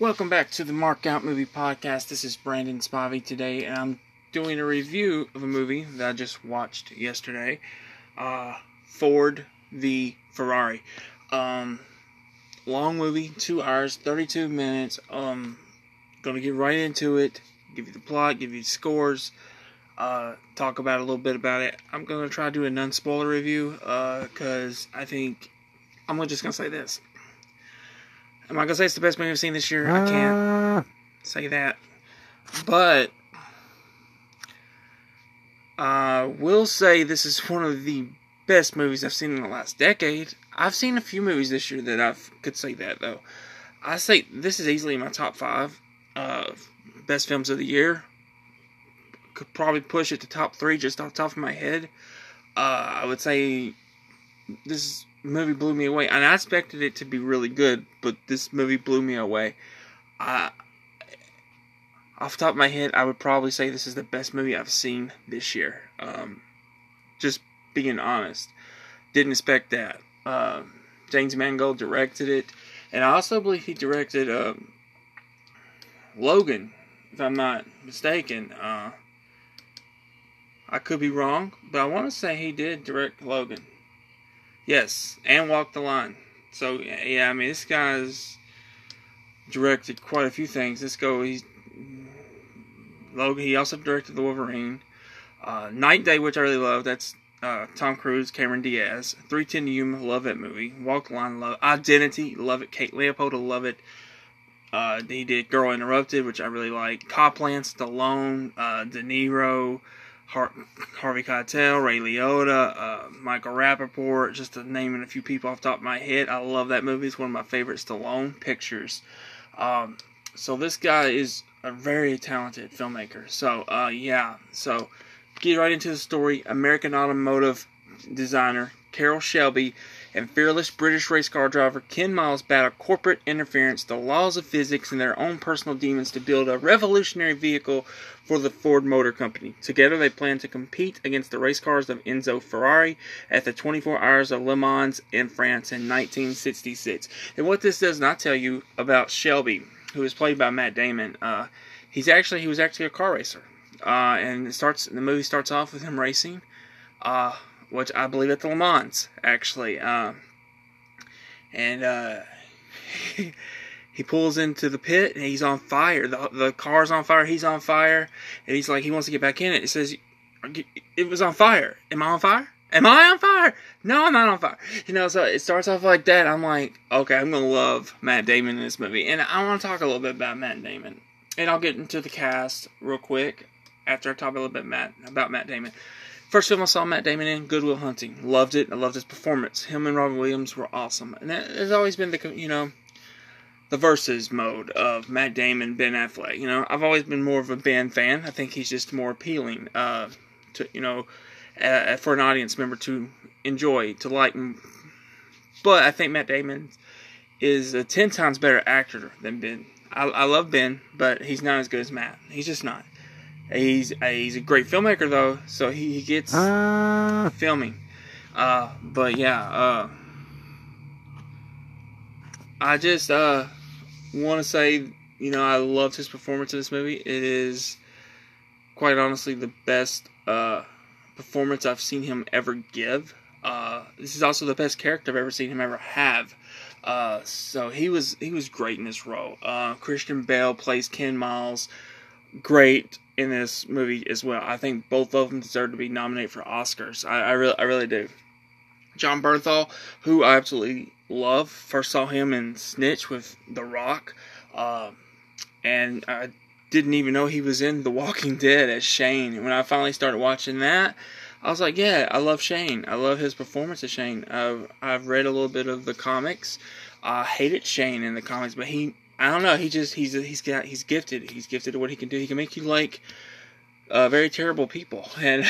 Welcome back to the Mark Out Movie Podcast. This is Brandon Spivey today, and I'm doing a review of a movie that I just watched yesterday uh, Ford v Ferrari. Um, long movie, two hours, 32 minutes. Um, gonna get right into it, give you the plot, give you the scores, uh, talk about a little bit about it. I'm gonna try to do a non spoiler review because uh, I think I'm just gonna say this. Am I gonna say it's the best movie I've seen this year? I can't say that, but I uh, will say this is one of the best movies I've seen in the last decade. I've seen a few movies this year that I could say that though. I say this is easily my top five uh, best films of the year. Could probably push it to top three just off the top of my head. Uh, I would say this movie blew me away, and I expected it to be really good, but this movie blew me away. Off top of my head, I would probably say this is the best movie I've seen this year. Um, just being honest, didn't expect that. Uh, James Mangold directed it, and I also believe he directed um, Logan, if I'm not mistaken. Uh, I could be wrong, but I want to say he did direct Logan. Yes, and Walk the Line. So yeah, I mean this guy's directed quite a few things. Let's go. He's Logan. He also directed the Wolverine. Uh, Night Day, which I really love. That's uh, Tom Cruise, Cameron Diaz. 310 to Yuma, love that movie. Walk the Line, love Identity, love it. Kate Leopold, love it. Uh, he did Girl Interrupted, which I really like. Cop Land, Stallone, uh, De Niro, Har- Harvey Keitel, Ray Liotta, uh, Michael Rapaport, just to name a few people off top of my head. I love that movie. It's one of my favorite Stallone pictures. Um, so this guy is a very talented filmmaker. So uh, yeah, so get right into the story. American automotive designer Carroll Shelby and fearless British race car driver Ken Miles battle corporate interference, the laws of physics, and their own personal demons to build a revolutionary vehicle for the Ford Motor Company. Together, they plan to compete against the race cars of Enzo Ferrari at the 24 Hours of Le Mans in France in 1966. And what this does not tell you about Shelby, who is played by Matt Damon, uh, he's actually he was actually a car racer, uh, and it starts the movie starts off with him racing. Uh, which I believe at the Le Mans actually. Uh, and uh, he pulls into the pit and he's on fire. The the car's on fire. He's on fire, and he's like he wants to get back in it. It says it was on fire. Am I on fire? Am I on fire? No, I'm not on fire. You know, so it starts off like that. I'm like, okay, I'm gonna love Matt Damon in this movie, and I want to talk a little bit about Matt Damon, and I'll get into the cast real quick after I talk a little bit Matt about Matt Damon. First film I saw Matt Damon in, Good Will Hunting. Loved it. I loved his performance. Him and Robin Williams were awesome. And that has always been the, you know, the versus mode of Matt Damon, Ben Affleck. You know, I've always been more of a Ben fan. I think he's just more appealing, uh, to, you know, uh, for an audience member to enjoy, to like. But I think Matt Damon is a 10 times better actor than Ben. I, I love Ben, but he's not as good as Matt. He's just not. He's a, he's a great filmmaker though, so he, he gets uh. filming. Uh, but yeah, uh, I just uh, want to say, you know, I loved his performance in this movie. It is quite honestly the best uh, performance I've seen him ever give. Uh, this is also the best character I've ever seen him ever have. Uh, so he was he was great in this role. Uh, Christian Bale plays Ken Miles, great in this movie as well. I think both of them deserve to be nominated for Oscars. I, I really, I really do. Jon Bernthal, who I absolutely love, first saw him in Snitch with The Rock, uh, and I didn't even know he was in The Walking Dead as Shane. When I finally started watching that, I was like, yeah, I love Shane. I love his performance as Shane. I've, I've read a little bit of the comics. I hated Shane in the comics, but he I don't know. He just he's he's got he's gifted. He's gifted at what he can do. He can make you like uh, very terrible people. And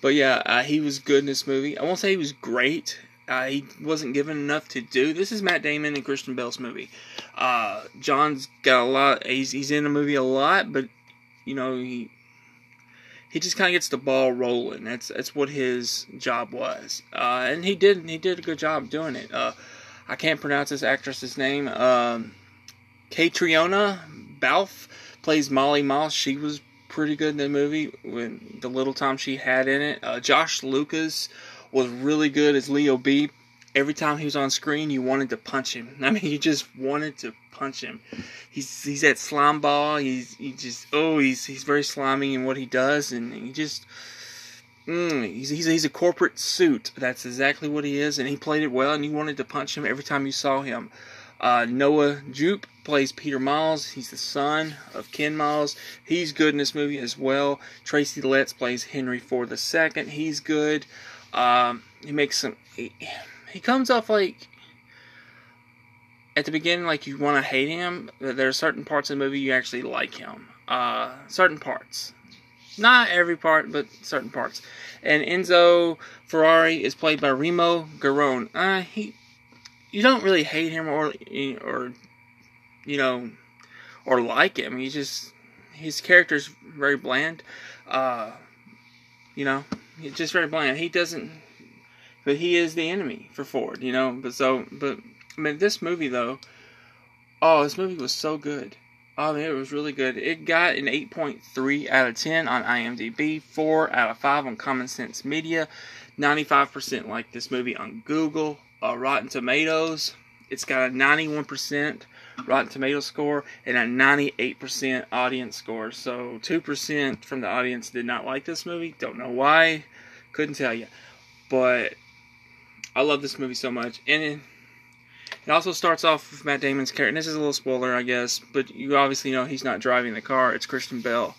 but yeah, uh, he was good in this movie. I won't say he was great. Uh, he wasn't given enough to do. This is Matt Damon and Christian Bale's movie. Uh, John's got a lot. He's he's in the movie a lot, but you know he he just kind of gets the ball rolling. That's that's what his job was, uh, and he did he did a good job doing it. Uh, I can't pronounce this actress's name. Um, Balfe plays Molly Moss. She was pretty good in the movie when the little time she had in it. Uh, Josh Lucas was really good as Leo B. Every time he was on screen, you wanted to punch him. I mean, you just wanted to punch him. He's he's that slime ball. He's he just oh he's he's very slimy in what he does, and he just mm, he's, he's he's a corporate suit. That's exactly what he is, and he played it well, and you wanted to punch him every time you saw him. Uh, Noah Jupe plays Peter Miles. He's the son of Ken Miles. He's good in this movie as well. Tracy Letts plays Henry Ford II. He's good. Um, he makes some. He, he comes off like at the beginning, like you want to hate him. But there are certain parts of the movie you actually like him. Uh, certain parts, not every part, but certain parts. And Enzo Ferrari is played by Remo Girone. Uh, he you don't really hate him or or you know or like him. He just his character's very bland. Uh, you know, he's just very bland. He doesn't, but he is the enemy for Ford. You know, but so but I mean this movie though. Oh, this movie was so good. Oh, man, it was really good. It got an 8.3 out of 10 on IMDb, 4 out of 5 on Common Sense Media, 95% like this movie on Google, uh, Rotten Tomatoes. It's got a 91% Rotten Tomato score and a 98% audience score. So 2% from the audience did not like this movie. Don't know why. Couldn't tell you. But I love this movie so much. And it, also starts off with Matt Damon's character. And this is a little spoiler, I guess, but you obviously know he's not driving the car. It's Christian Bale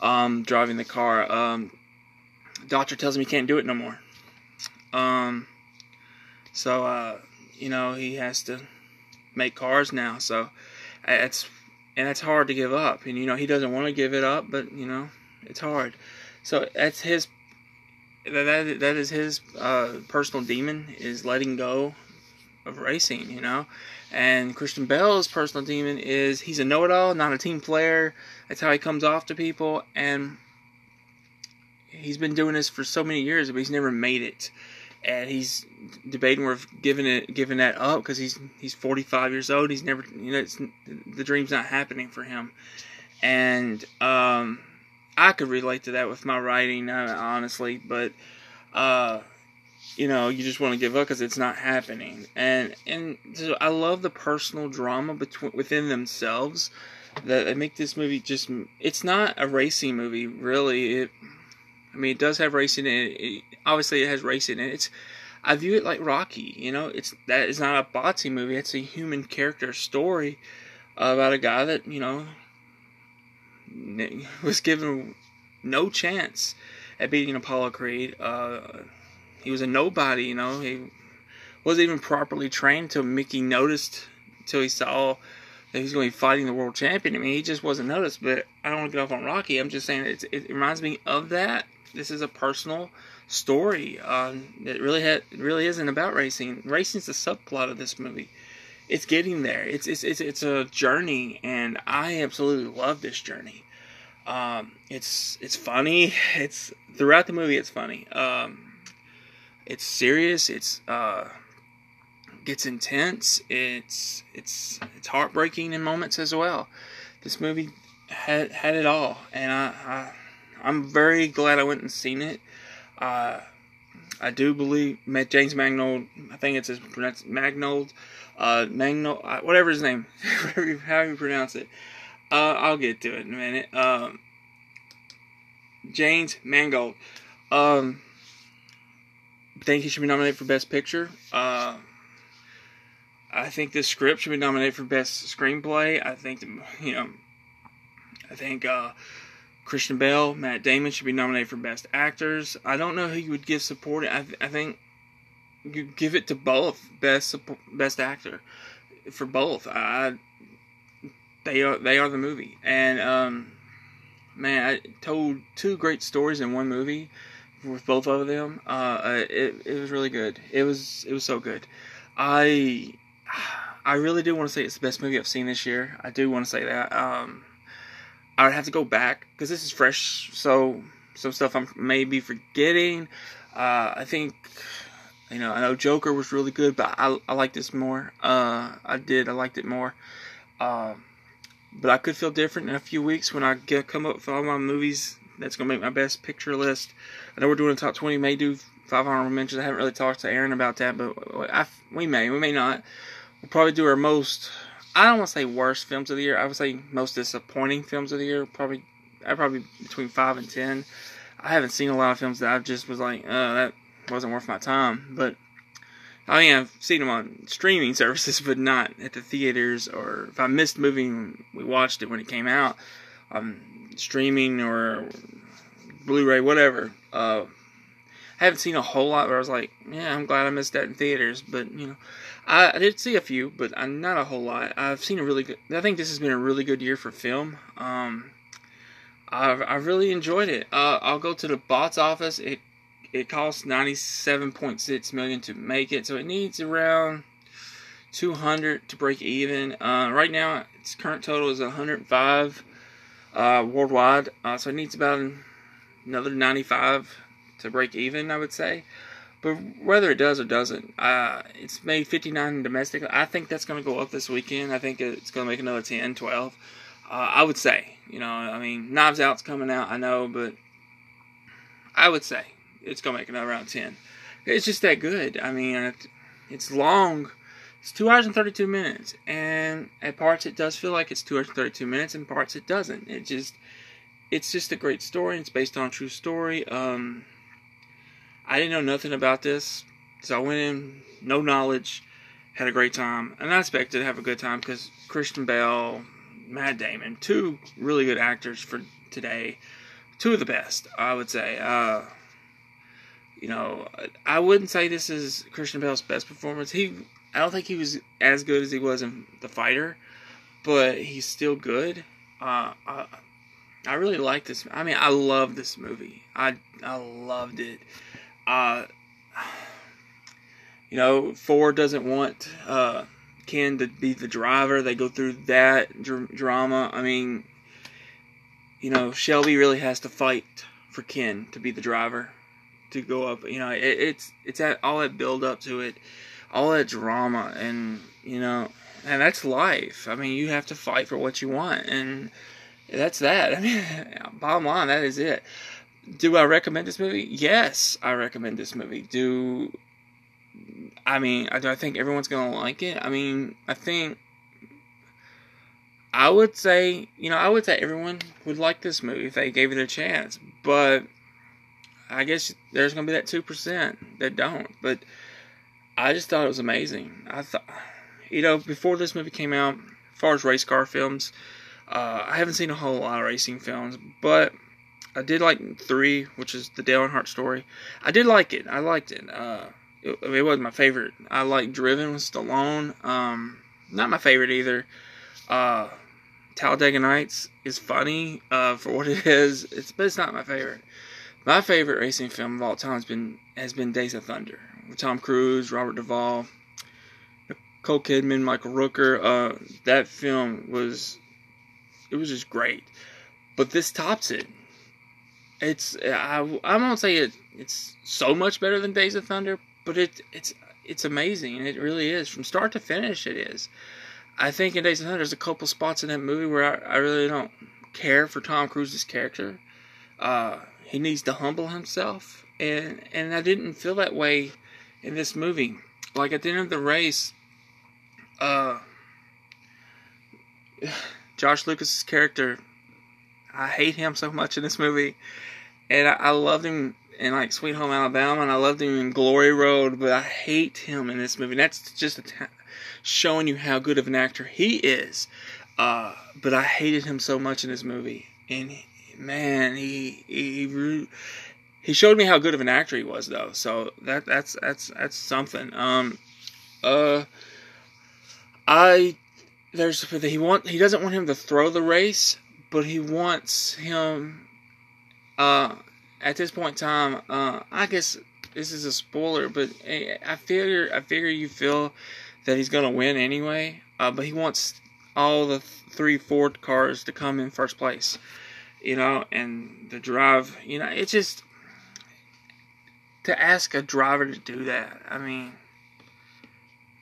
um, driving the car. Um, doctor tells him he can't do it no more. Um, so, uh, you know, he has to make cars now. So, it's and it's hard to give up. And you know, he doesn't want to give it up, but you know, it's hard. So that's his. That that is his uh, personal demon is letting go of racing. You know, and Christian Bale's personal demon is he's a know-it-all, not a team player. That's how he comes off to people, and he's been doing this for so many years, but he's never made it and he's debating worth giving it giving that up because he's he's 45 years old. He's never you know the dream's not happening for him, and um, I could relate to that with my writing uh, honestly, but uh, you know you just want to give up because it's not happening, and and so I love the personal drama between within themselves that they make this movie just it's not a racing movie really it I mean, it does have racing in it. it obviously, it has racing in it. It's, I view it like Rocky. You know, it's that is not a boxing movie. It's a human character story about a guy that you know was given no chance at beating Apollo Creed. Uh, he was a nobody. You know, he wasn't even properly trained until Mickey noticed. Until he saw that he's going to be fighting the world champion. I mean, he just wasn't noticed. But I don't want to get off on Rocky. I'm just saying it reminds me of that this is a personal story. Um, it really had, really isn't about racing. Racing's the subplot of this movie. It's getting there. It's it's it's, it's a journey, and I absolutely love this journey. Um, it's it's funny. It's throughout the movie. It's funny. Um, it's serious. It's uh, gets intense. It's it's it's heartbreaking in moments as well. This movie had had it all, and I, I I'm very glad I went and seen it. Uh, I do believe James Magnold. I think it's his pronounced Magnold, uh, Magnold, uh, whatever his name, how you pronounce it. Uh, I'll get to it in a minute. Um, James Mangold. Um, think he should be nominated for Best Picture. Uh, I think this script should be nominated for Best Screenplay. I think, you know, I think uh, Christian Bale, Matt Damon should be nominated for Best Actors. I don't know who you would give support. I, th- I think you give it to both Best Best Actor for both. I, they are they are the movie, and um, man, I told two great stories in one movie with both of them. Uh, it it was really good. It was it was so good. I I really do want to say it's the best movie I've seen this year. I do want to say that. Um, I would have to go back because this is fresh. So some stuff I'm maybe forgetting. Uh, I think you know I know Joker was really good, but I I like this more. Uh, I did I liked it more. Uh, but I could feel different in a few weeks when I get come up with all my movies. That's gonna make my best picture list. I know we're doing a top twenty. May do five honorable mentions. I haven't really talked to Aaron about that, but uh, I, we may, we may not. We'll probably do our most. I don't want to say worst films of the year. I would say most disappointing films of the year. Probably, I probably between five and ten. I haven't seen a lot of films that I just was like, oh, that wasn't worth my time. But I mean, I've seen them on streaming services, but not at the theaters. Or if I missed movie, we watched it when it came out, um, streaming or Blu-ray, whatever. Uh, I haven't seen a whole lot where I was like, yeah, I'm glad I missed that in theaters. But you know, I, I did see a few, but I'm not a whole lot. I've seen a really good. I think this has been a really good year for film. Um, I've I really enjoyed it. Uh, I'll go to the box office. It it costs 97.6 million to make it, so it needs around 200 to break even. Uh, right now, its current total is 105 uh, worldwide, uh, so it needs about another 95 to break even, I would say. But whether it does or doesn't, uh, it's made 59 domestic. I think that's going to go up this weekend. I think it's going to make another 10, 12. Uh, I would say, you know, I mean, Knives Out's coming out, I know, but I would say it's going to make another round 10. It's just that good. I mean, it's long. It's 2 hours and 32 minutes. And at parts it does feel like it's 2 hours and 32 minutes, and parts it doesn't. It just, it's just a great story. It's based on a true story. Um, I didn't know nothing about this, so I went in, no knowledge, had a great time, and I expected to have a good time because Christian Bale, Matt Damon, two really good actors for today, two of the best, I would say. Uh, you know, I wouldn't say this is Christian Bale's best performance. He, I don't think he was as good as he was in The Fighter, but he's still good. Uh, I, I really like this. I mean, I love this movie. I I loved it. Uh, you know, Ford doesn't want uh, Ken to be the driver. They go through that dr- drama. I mean, you know, Shelby really has to fight for Ken to be the driver to go up. You know, it, it's it's at all that build up to it, all that drama, and you know, and that's life. I mean, you have to fight for what you want, and that's that. I mean, bottom line, that is it. Do I recommend this movie? Yes, I recommend this movie. Do I mean, uh, do I think everyone's gonna like it? I mean, I think I would say, you know, I would say everyone would like this movie if they gave it a chance. But I guess there's gonna be that two percent that don't. But I just thought it was amazing. I thought, you know, before this movie came out, as far as race car films, uh, I haven't seen a whole lot of racing films, but I did like three, which is the Dale Earnhardt story. I did like it. I liked it. Uh, it, it wasn't my favorite. I like Driven with Stallone. Um, not my favorite either. Uh, Talladega Nights is funny uh, for what it is. It's but it's not my favorite. My favorite racing film of all time has been has been Days of Thunder Tom Cruise, Robert Duvall, Nicole Kidman, Michael Rooker. Uh, that film was it was just great. But this tops it. It's I I won't say it it's so much better than Days of Thunder, but it it's it's amazing. It really is from start to finish. It is. I think in Days of Thunder there's a couple spots in that movie where I, I really don't care for Tom Cruise's character. Uh, he needs to humble himself, and and I didn't feel that way in this movie. Like at the end of the race, uh, Josh Lucas's character, I hate him so much in this movie, and I, I loved him in like Sweet Home Alabama, and I loved him in Glory Road, but I hate him in this movie. And that's just showing you how good of an actor he is. Uh, but I hated him so much in this movie, and he, man, he he he showed me how good of an actor he was, though. So that that's that's that's something. Um, uh, I there's he want he doesn't want him to throw the race, but he wants him. Uh, at this point in time, uh, I guess this is a spoiler, but I figure I figure you feel that he's gonna win anyway. Uh, but he wants all the three Ford cars to come in first place, you know, and the drive. You know, it's just to ask a driver to do that. I mean,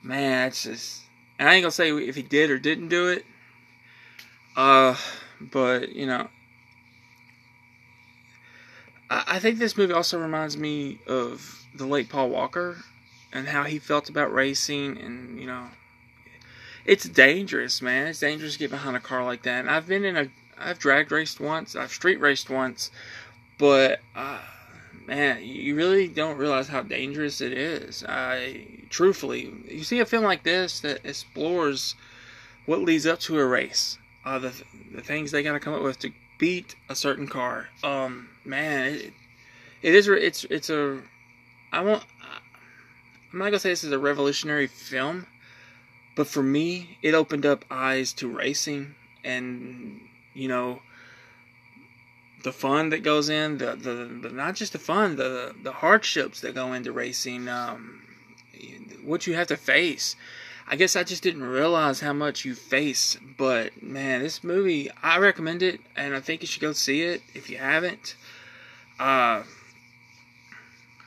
man, it's just. I ain't gonna say if he did or didn't do it, Uh, but you know, I, I think this movie also reminds me of the late Paul Walker and how he felt about racing, and you know, it's dangerous, man. It's dangerous to get behind a car like that. And I've been in a, I've drag raced once, I've street raced once, but. Uh, man, you really don't realize how dangerous it is. I truthfully, you see a film like this that explores what leads up to a race, uh, the the things they got to come up with to beat a certain car. Um, man, it, it is. It's it's a. I won't. I'm not gonna say this is a revolutionary film, but for me, it opened up eyes to racing and you know the fun that goes in, the, the, the not just the fun, the the hardships that go into racing, um, what you have to face. I guess I just didn't realize how much you face, but man, this movie I recommend it, and I think you should go see it if you haven't. Uh,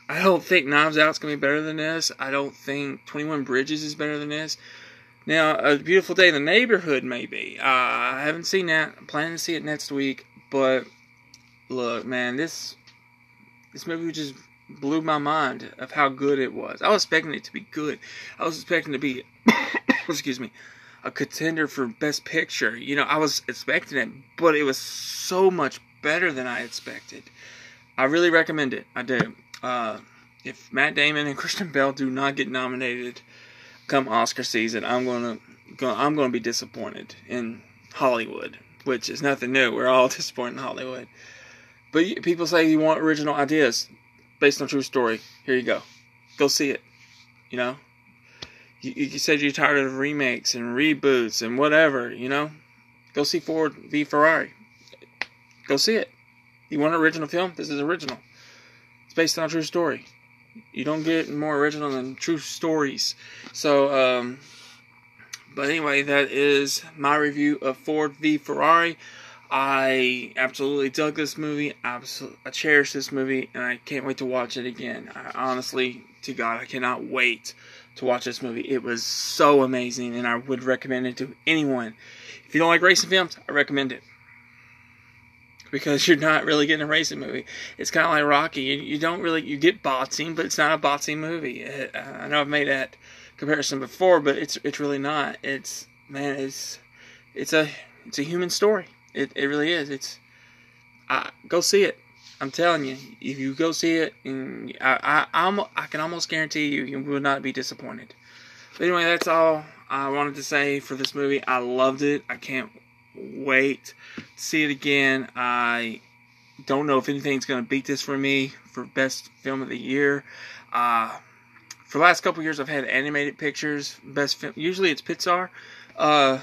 I don't think Knives Out's gonna be better than this. I don't think Twenty One Bridges is better than this. Now, A Beautiful Day in the Neighborhood, maybe. Uh, I haven't seen that. I'm planning to see it next week, but look, man, this this movie just blew my mind of how good it was. I was expecting it to be good. I was expecting to be, excuse me, a contender for Best Picture. You know, I was expecting it, but it was so much better than I expected. I really recommend it. I do. Uh, if Matt Damon and Christian Bale do not get nominated come Oscar season, I'm gonna, I'm gonna be disappointed in Hollywood, which is nothing new. We're all disappointed in Hollywood. But people say you want original ideas based on true story. Here you go. Go see it. You know? You, you said you're tired of remakes and reboots and whatever, you know? Go see Ford v Ferrari. Go see it. You want an original film? This is original. It's based on a true story. You don't get more original than true stories. So, um, but anyway, that is my review of Ford v Ferrari. I absolutely dug this movie. Absolutely, I cherish this movie, and I can't wait to watch it again. I, honestly, to God, I cannot wait to watch this movie. It was so amazing, and I would recommend it to anyone. If you don't like racing films, I recommend it because you're not really getting a racing movie. It's kind of like Rocky. You, you, don't really you get boxing, but it's not a boxing movie. It, uh, I know I've made that comparison before, but it's it's really not. It's man, it's it's a it's a human story. It it really is. It's I go see it. I'm telling you, if you go see it, and I I I'm, I can almost guarantee you you will not be disappointed. But anyway, that's all I wanted to say for this movie. I loved it. I can't wait to see it again. I don't know if anything's going to beat this for me for best film of the year. Uh, for the last couple years, I've had animated pictures best film. Usually, it's Pixar. Uh,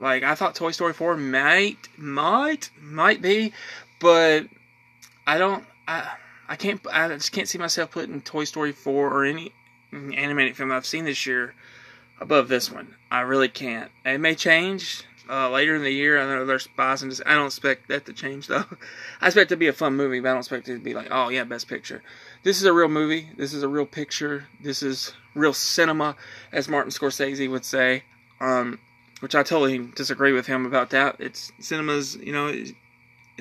like I thought Toy Story 4 might might might be, but I don't I I can't I just can't see myself putting Toy Story 4 or any animated film I've seen this year above this one. I really can't. It may change uh, later in the year. I know there's spies and I don't expect that to change though. I expect it to be a fun movie, but I don't expect it to be like, oh yeah, best picture. This is a real movie. This is a real picture. This is real cinema, as Martin Scorsese would say. Um, which I totally disagree with him about that. It's cinemas, you know, is,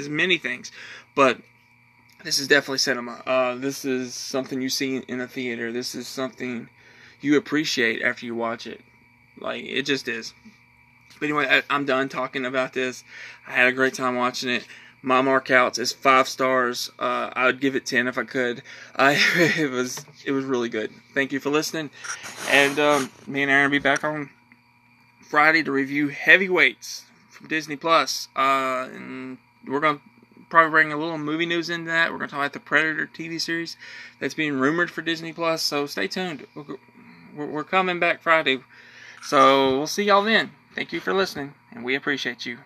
many things, but this is definitely cinema. Uh, this is something you see in a theater. This is something you appreciate after you watch it. Like it just is. But anyway, I, am done talking about this. I had a great time watching it. My mark outs is five stars. Uh, I would give it ten if I could. Uh, it was it was really good. Thank you for listening, and um, me and Aaron will be back on Friday to review Heavyweights from Disney Plus. Uh, and we're going to probably bring a little movie news into that. We're going to talk about the Predator TV series that's being rumored for Disney Plus. So stay tuned. We're coming back Friday. So we'll see y'all then. Thank you for listening, and we appreciate you.